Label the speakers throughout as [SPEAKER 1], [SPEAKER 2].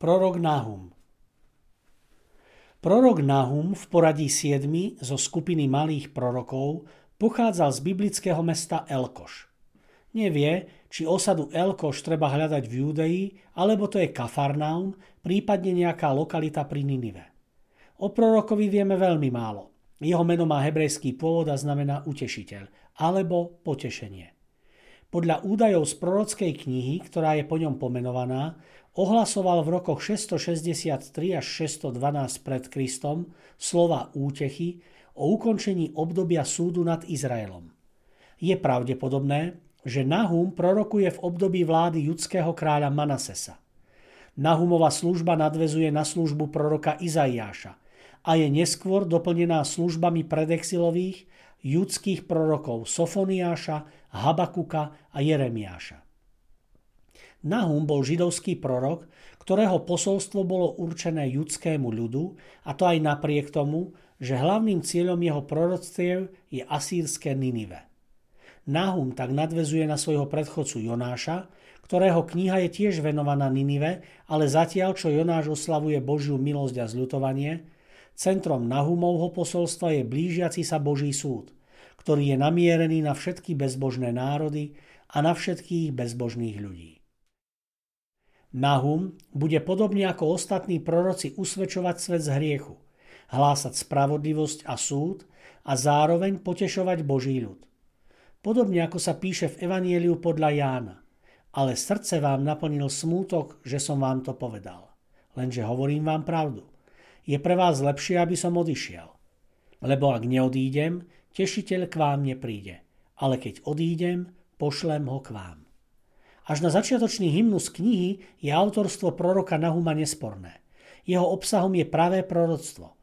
[SPEAKER 1] Prorok Nahum Prorok Nahum v poradí 7 zo skupiny malých prorokov pochádzal z biblického mesta Elkoš. Nevie, či osadu Elkoš treba hľadať v Júdei, alebo to je Kafarnaum, prípadne nejaká lokalita pri Ninive. O prorokovi vieme veľmi málo. Jeho meno má hebrejský pôvod a znamená utešiteľ, alebo potešenie. Podľa údajov z prorockej knihy, ktorá je po ňom pomenovaná, ohlasoval v rokoch 663 až 612 pred Kristom slova útechy o ukončení obdobia súdu nad Izraelom. Je pravdepodobné, že Nahum prorokuje v období vlády judského kráľa Manasesa. Nahumova služba nadvezuje na službu proroka Izaiáša a je neskôr doplnená službami predexilových judských prorokov Sofoniáša, Habakuka a Jeremiáša. Nahum bol židovský prorok, ktorého posolstvo bolo určené judskému ľudu, a to aj napriek tomu, že hlavným cieľom jeho proroctiev je asýrske Ninive. Nahum tak nadvezuje na svojho predchodcu Jonáša, ktorého kniha je tiež venovaná Ninive, ale zatiaľ, čo Jonáš oslavuje Božiu milosť a zľutovanie, centrom Nahumovho posolstva je blížiaci sa Boží súd, ktorý je namierený na všetky bezbožné národy a na všetkých bezbožných ľudí. Nahum bude podobne ako ostatní proroci usvedčovať svet z hriechu, hlásať spravodlivosť a súd a zároveň potešovať Boží ľud. Podobne ako sa píše v Evanieliu podľa Jána. Ale srdce vám naplnil smútok, že som vám to povedal. Lenže hovorím vám pravdu. Je pre vás lepšie, aby som odišiel. Lebo ak neodídem, tešiteľ k vám nepríde. Ale keď odídem, pošlem ho k vám. Až na začiatočný hymnus knihy je autorstvo proroka Nahuma nesporné. Jeho obsahom je pravé proroctvo.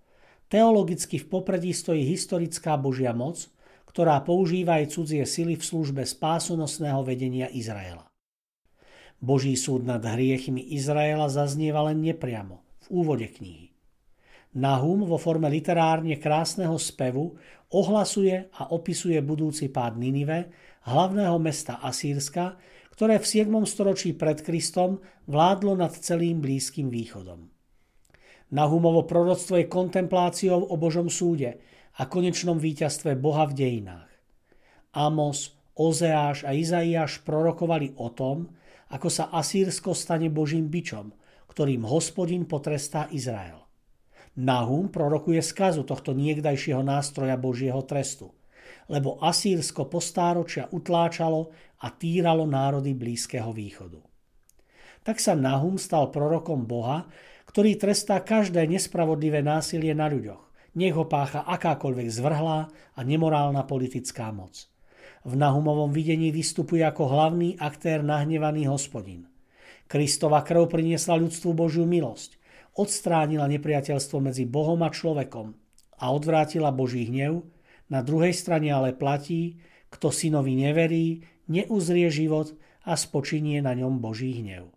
[SPEAKER 1] Teologicky v popredí stojí historická Božia moc, ktorá používa aj cudzie sily v službe spásonosného vedenia Izraela. Boží súd nad hriechmi Izraela zaznieva len nepriamo, v úvode knihy. Nahum vo forme literárne krásneho spevu ohlasuje a opisuje budúci pád Ninive, hlavného mesta Asýrska, ktoré v 7. storočí pred Kristom vládlo nad celým Blízkym východom. Nahumovo proroctvo je kontempláciou o Božom súde a konečnom víťazstve Boha v dejinách. Amos, Ozeáš a Izaiáš prorokovali o tom, ako sa Asýrsko stane Božím bičom, ktorým hospodin potrestá Izrael. Nahum prorokuje skazu tohto niekdajšieho nástroja Božieho trestu – lebo Asýrsko postáročia utláčalo a týralo národy Blízkeho východu. Tak sa Nahum stal prorokom Boha, ktorý trestá každé nespravodlivé násilie na ľuďoch, nech ho pácha akákoľvek zvrhlá a nemorálna politická moc. V Nahumovom videní vystupuje ako hlavný aktér nahnevaný hospodin. Kristova krv priniesla ľudstvu Božiu milosť, odstránila nepriateľstvo medzi Bohom a človekom a odvrátila Boží hnev, na druhej strane ale platí, kto synovi neverí, neuzrie život a spočinie na ňom Boží hnev.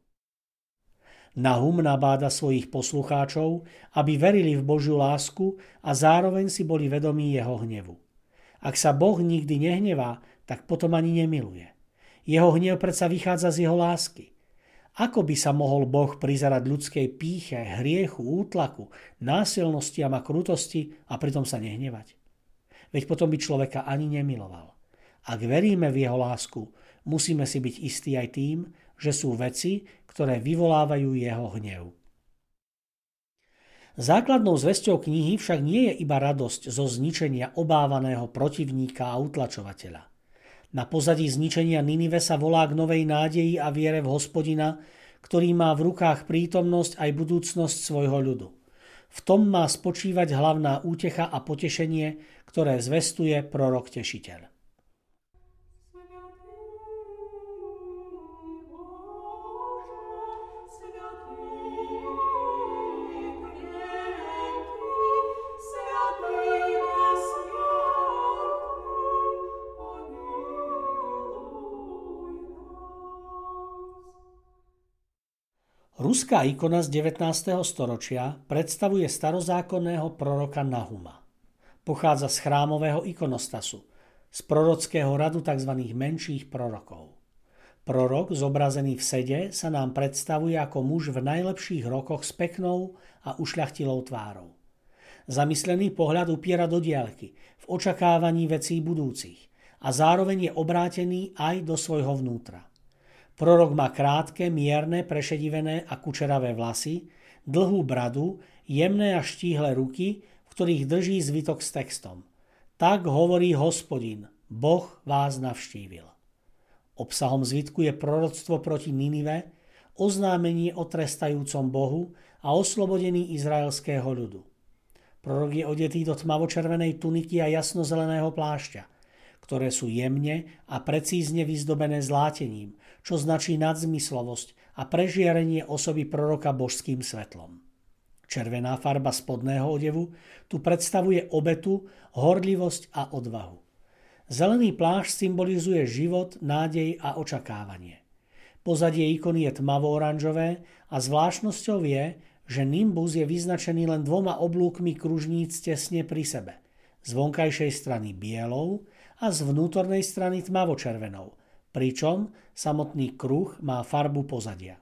[SPEAKER 1] Nahum nabáda svojich poslucháčov, aby verili v Božiu lásku a zároveň si boli vedomí jeho hnevu. Ak sa Boh nikdy nehnevá, tak potom ani nemiluje. Jeho hnev predsa vychádza z jeho lásky. Ako by sa mohol Boh prizerať ľudskej píche, hriechu, útlaku, násilnostiam a krutosti a pritom sa nehnevať? veď potom by človeka ani nemiloval. Ak veríme v jeho lásku, musíme si byť istí aj tým, že sú veci, ktoré vyvolávajú jeho hnev. Základnou zväzťou knihy však nie je iba radosť zo zničenia obávaného protivníka a utlačovateľa. Na pozadí zničenia Ninive sa volá k novej nádeji a viere v hospodina, ktorý má v rukách prítomnosť aj budúcnosť svojho ľudu. V tom má spočívať hlavná útecha a potešenie, ktoré zvestuje prorok tešiteľ. Ruská ikona z 19. storočia predstavuje starozákonného proroka Nahuma. Pochádza z chrámového ikonostasu, z prorockého radu tzv. menších prorokov. Prorok, zobrazený v sede, sa nám predstavuje ako muž v najlepších rokoch s peknou a ušľachtilou tvárou. Zamyslený pohľad upiera do diaľky, v očakávaní vecí budúcich a zároveň je obrátený aj do svojho vnútra. Prorok má krátke, mierne, prešedivené a kučeravé vlasy, dlhú bradu, jemné a štíhle ruky, v ktorých drží zvitok s textom. Tak hovorí hospodin, Boh vás navštívil. Obsahom zvitku je proroctvo proti Ninive, oznámenie o trestajúcom Bohu a oslobodení izraelského ľudu. Prorok je odetý do tmavočervenej tuniky a jasnozeleného plášťa – ktoré sú jemne a precízne vyzdobené zlátením, čo značí nadzmyslovosť a prežiarenie osoby proroka božským svetlom. Červená farba spodného odevu tu predstavuje obetu, horlivosť a odvahu. Zelený plášť symbolizuje život, nádej a očakávanie. Pozadie ikony je tmavo-oranžové a zvláštnosťou je, že nimbus je vyznačený len dvoma oblúkmi kružníc tesne pri sebe. Z vonkajšej strany bielou a z vnútornej strany tmavo-červenou, pričom samotný kruh má farbu pozadia.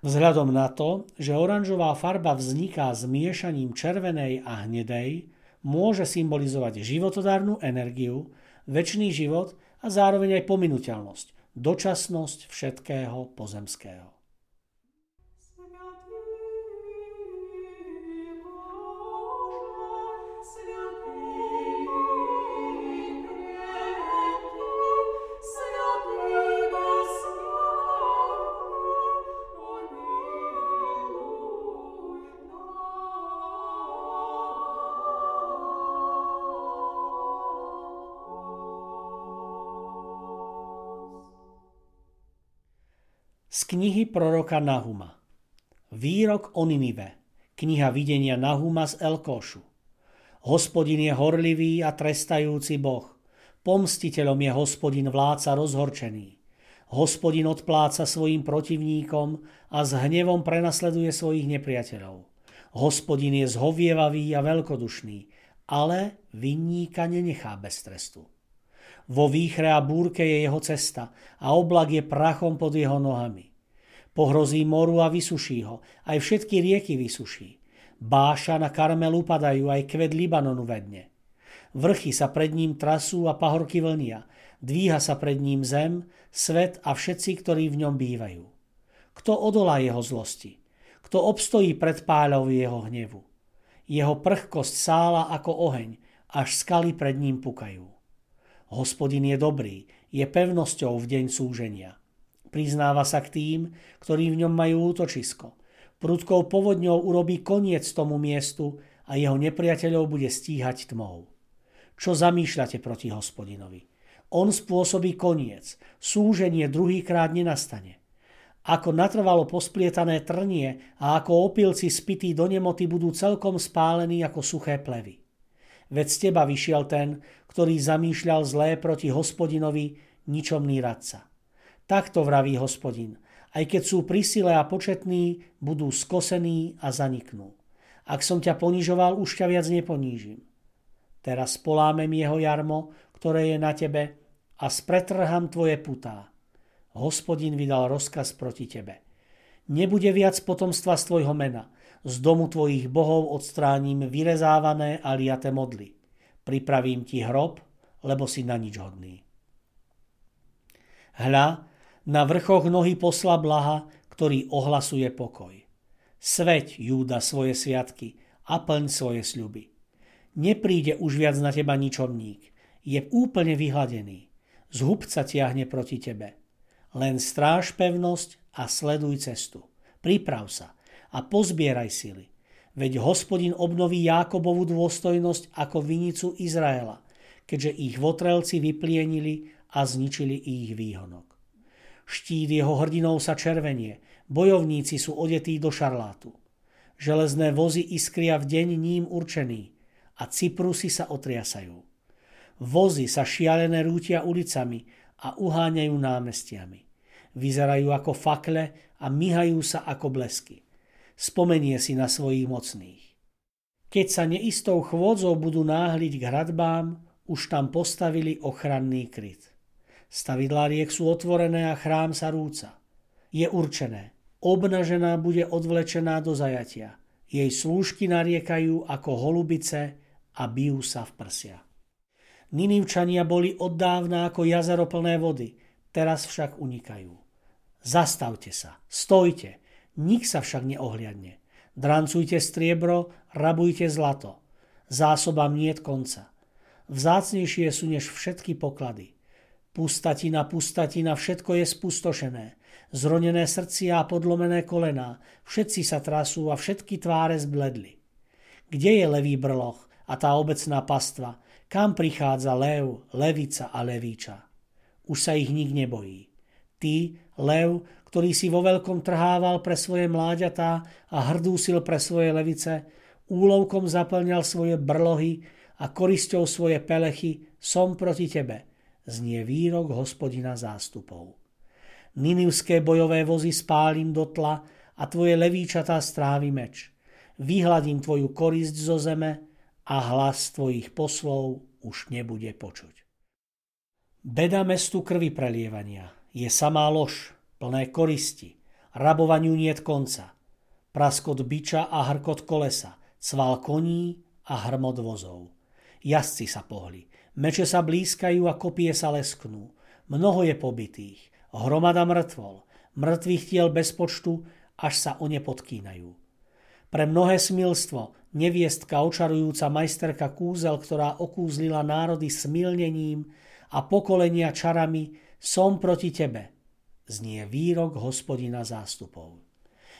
[SPEAKER 1] Vzhľadom na to, že oranžová farba vzniká zmiešaním červenej a hnedej, môže symbolizovať životodárnu energiu, väčší život a zároveň aj pominuteľnosť, dočasnosť všetkého pozemského. Z knihy proroka Nahuma. Výrok o Ninive. Kniha videnia Nahuma z Elkošu. Hospodin je horlivý a trestajúci boh. Pomstiteľom je hospodin vládca rozhorčený. Hospodin odpláca svojim protivníkom a s hnevom prenasleduje svojich nepriateľov. Hospodin je zhovievavý a veľkodušný, ale vinníka nenechá bez trestu. Vo výchre a búrke je jeho cesta a oblak je prachom pod jeho nohami. Pohrozí moru a vysuší ho, aj všetky rieky vysuší. Báša na Karmel upadajú, aj kved Libanonu vedne. Vrchy sa pred ním trasú a pahorky vlnia. Dvíha sa pred ním zem, svet a všetci, ktorí v ňom bývajú. Kto odolá jeho zlosti? Kto obstojí pred páľou jeho hnevu? Jeho prchkosť sála ako oheň, až skaly pred ním pukajú. Hospodin je dobrý, je pevnosťou v deň súženia. Priznáva sa k tým, ktorí v ňom majú útočisko. Prudkou povodňou urobí koniec tomu miestu a jeho nepriateľov bude stíhať tmou. Čo zamýšľate proti hospodinovi? On spôsobí koniec, súženie druhýkrát nenastane. Ako natrvalo posplietané trnie a ako opilci spití do nemoty budú celkom spálení ako suché plevy. Veď z teba vyšiel ten, ktorý zamýšľal zlé proti hospodinovi, ničomný radca. Takto vraví hospodin. Aj keď sú pri sile a početní, budú skosení a zaniknú. Ak som ťa ponižoval, už ťa viac neponížim. Teraz polámem jeho jarmo, ktoré je na tebe, a spretrham tvoje putá. Hospodin vydal rozkaz proti tebe. Nebude viac potomstva z tvojho mena, z domu tvojich bohov odstránim vyrezávané a liate modly. Pripravím ti hrob, lebo si na nič hodný. Hľa, na vrchoch nohy posla blaha, ktorý ohlasuje pokoj. Sveď, Júda, svoje sviatky a plň svoje sľuby. Nepríde už viac na teba ničomník. Je úplne vyhladený. Z hubca tiahne proti tebe. Len stráž pevnosť a sleduj cestu. Priprav sa a pozbieraj sily. Veď hospodin obnoví Jákobovú dôstojnosť ako vinicu Izraela, keďže ich votrelci vyplienili a zničili ich výhonok. Štít jeho hrdinov sa červenie, bojovníci sú odetí do šarlátu. Železné vozy iskria v deň ním určený a cyprusy sa otriasajú. Vozy sa šialené rútia ulicami a uháňajú námestiami. Vyzerajú ako fakle a myhajú sa ako blesky. Spomenie si na svojich mocných. Keď sa neistou chôdzou budú náhliť k hradbám, už tam postavili ochranný kryt. Stavidlá riek sú otvorené a chrám sa rúca. Je určené. Obnažená bude odvlečená do zajatia. Jej slúžky nariekajú ako holubice a bijú sa v prsia. Ninivčania boli od dávna ako jazero plné vody, teraz však unikajú. Zastavte sa, stojte, nik sa však neohliadne. Drancujte striebro, rabujte zlato. Zásobám niet konca. Vzácnejšie sú než všetky poklady. Pustatina, pustatina, všetko je spustošené. Zronené srdcia a podlomené kolená, všetci sa trasú a všetky tváre zbledli. Kde je levý brloch a tá obecná pastva, kam prichádza lev, levica a levíča. Už sa ich nik nebojí. Ty, lev, ktorý si vo veľkom trhával pre svoje mláďatá a hrdúsil pre svoje levice, úlovkom zaplňal svoje brlohy a korisťou svoje pelechy, som proti tebe, znie výrok hospodina zástupov. Ninivské bojové vozy spálim do tla a tvoje levíčatá strávi meč. Vyhladím tvoju korisť zo zeme a hlas tvojich poslov už nebude počuť. Beda mestu krvi prelievania je samá lož, plné koristi, rabovaniu niet konca, praskot biča a hrkot kolesa, cval koní a hrmot vozov. Jazdci sa pohli, meče sa blízkajú a kopie sa lesknú. Mnoho je pobytých, hromada mŕtvol, mŕtvych tiel bez počtu, až sa o ne podkýnajú. Pre mnohé smilstvo neviestka očarujúca majsterka kúzel, ktorá okúzlila národy smilnením a pokolenia čarami, som proti tebe, znie výrok hospodina zástupov.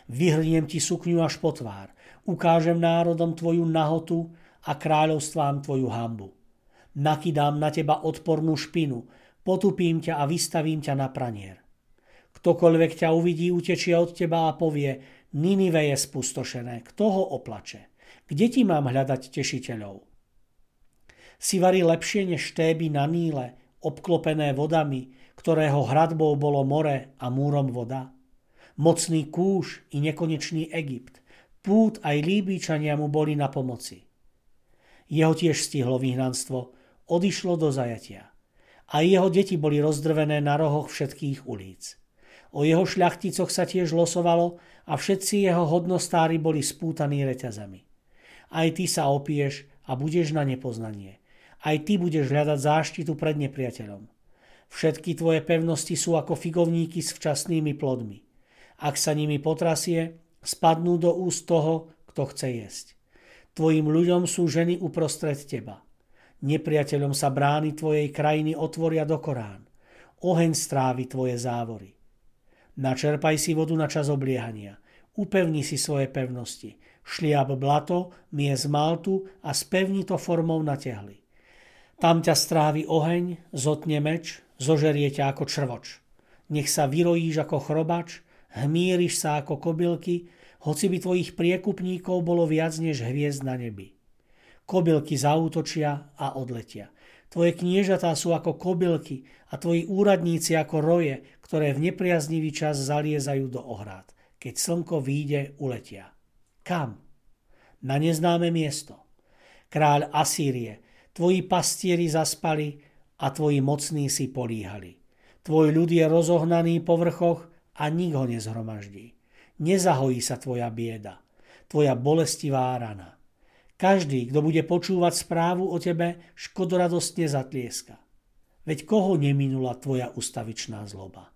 [SPEAKER 1] Vyhrniem ti sukňu až po tvár, ukážem národom tvoju nahotu a kráľovstvám tvoju hambu. Nakydám na teba odpornú špinu, potupím ťa a vystavím ťa na pranier. Ktokoľvek ťa uvidí, utečie od teba a povie, Ninive je spustošené, kto ho oplače? Kde ti mám hľadať tešiteľov? Si varí lepšie než štéby na Níle, obklopené vodami, ktorého hradbou bolo more a múrom voda? Mocný kúš i nekonečný Egypt, pút aj Líbíčania mu boli na pomoci. Jeho tiež stihlo vyhnanstvo, odišlo do zajatia. A jeho deti boli rozdrvené na rohoch všetkých ulic. O jeho šľachticoch sa tiež losovalo a všetci jeho hodnostári boli spútaní reťazami. Aj ty sa opieš a budeš na nepoznanie. Aj ty budeš hľadať záštitu pred nepriateľom. Všetky tvoje pevnosti sú ako figovníky s včasnými plodmi. Ak sa nimi potrasie, spadnú do úst toho, kto chce jesť. Tvojim ľuďom sú ženy uprostred teba. Nepriateľom sa brány tvojej krajiny otvoria do Korán. Oheň strávi tvoje závory. Načerpaj si vodu na čas obliehania. Upevni si svoje pevnosti šliab blato, mies maltu a spevni to formou na tehli. Tam ťa strávi oheň, zotne meč, zožerie ťa ako črvoč. Nech sa vyrojíš ako chrobač, hmíriš sa ako kobylky, hoci by tvojich priekupníkov bolo viac než hviezd na nebi. Kobylky zautočia a odletia. Tvoje kniežatá sú ako kobylky a tvoji úradníci ako roje, ktoré v nepriaznivý čas zaliezajú do ohrád. Keď slnko výjde, uletia. Kam? Na neznáme miesto. Kráľ Asýrie, tvoji pastieri zaspali a tvoji mocní si políhali. Tvoj ľud je rozohnaný po vrchoch a nik ho nezhromaždí. Nezahojí sa tvoja bieda, tvoja bolestivá rana. Každý, kto bude počúvať správu o tebe, škodoradostne zatlieska. Veď koho neminula tvoja ustavičná zloba?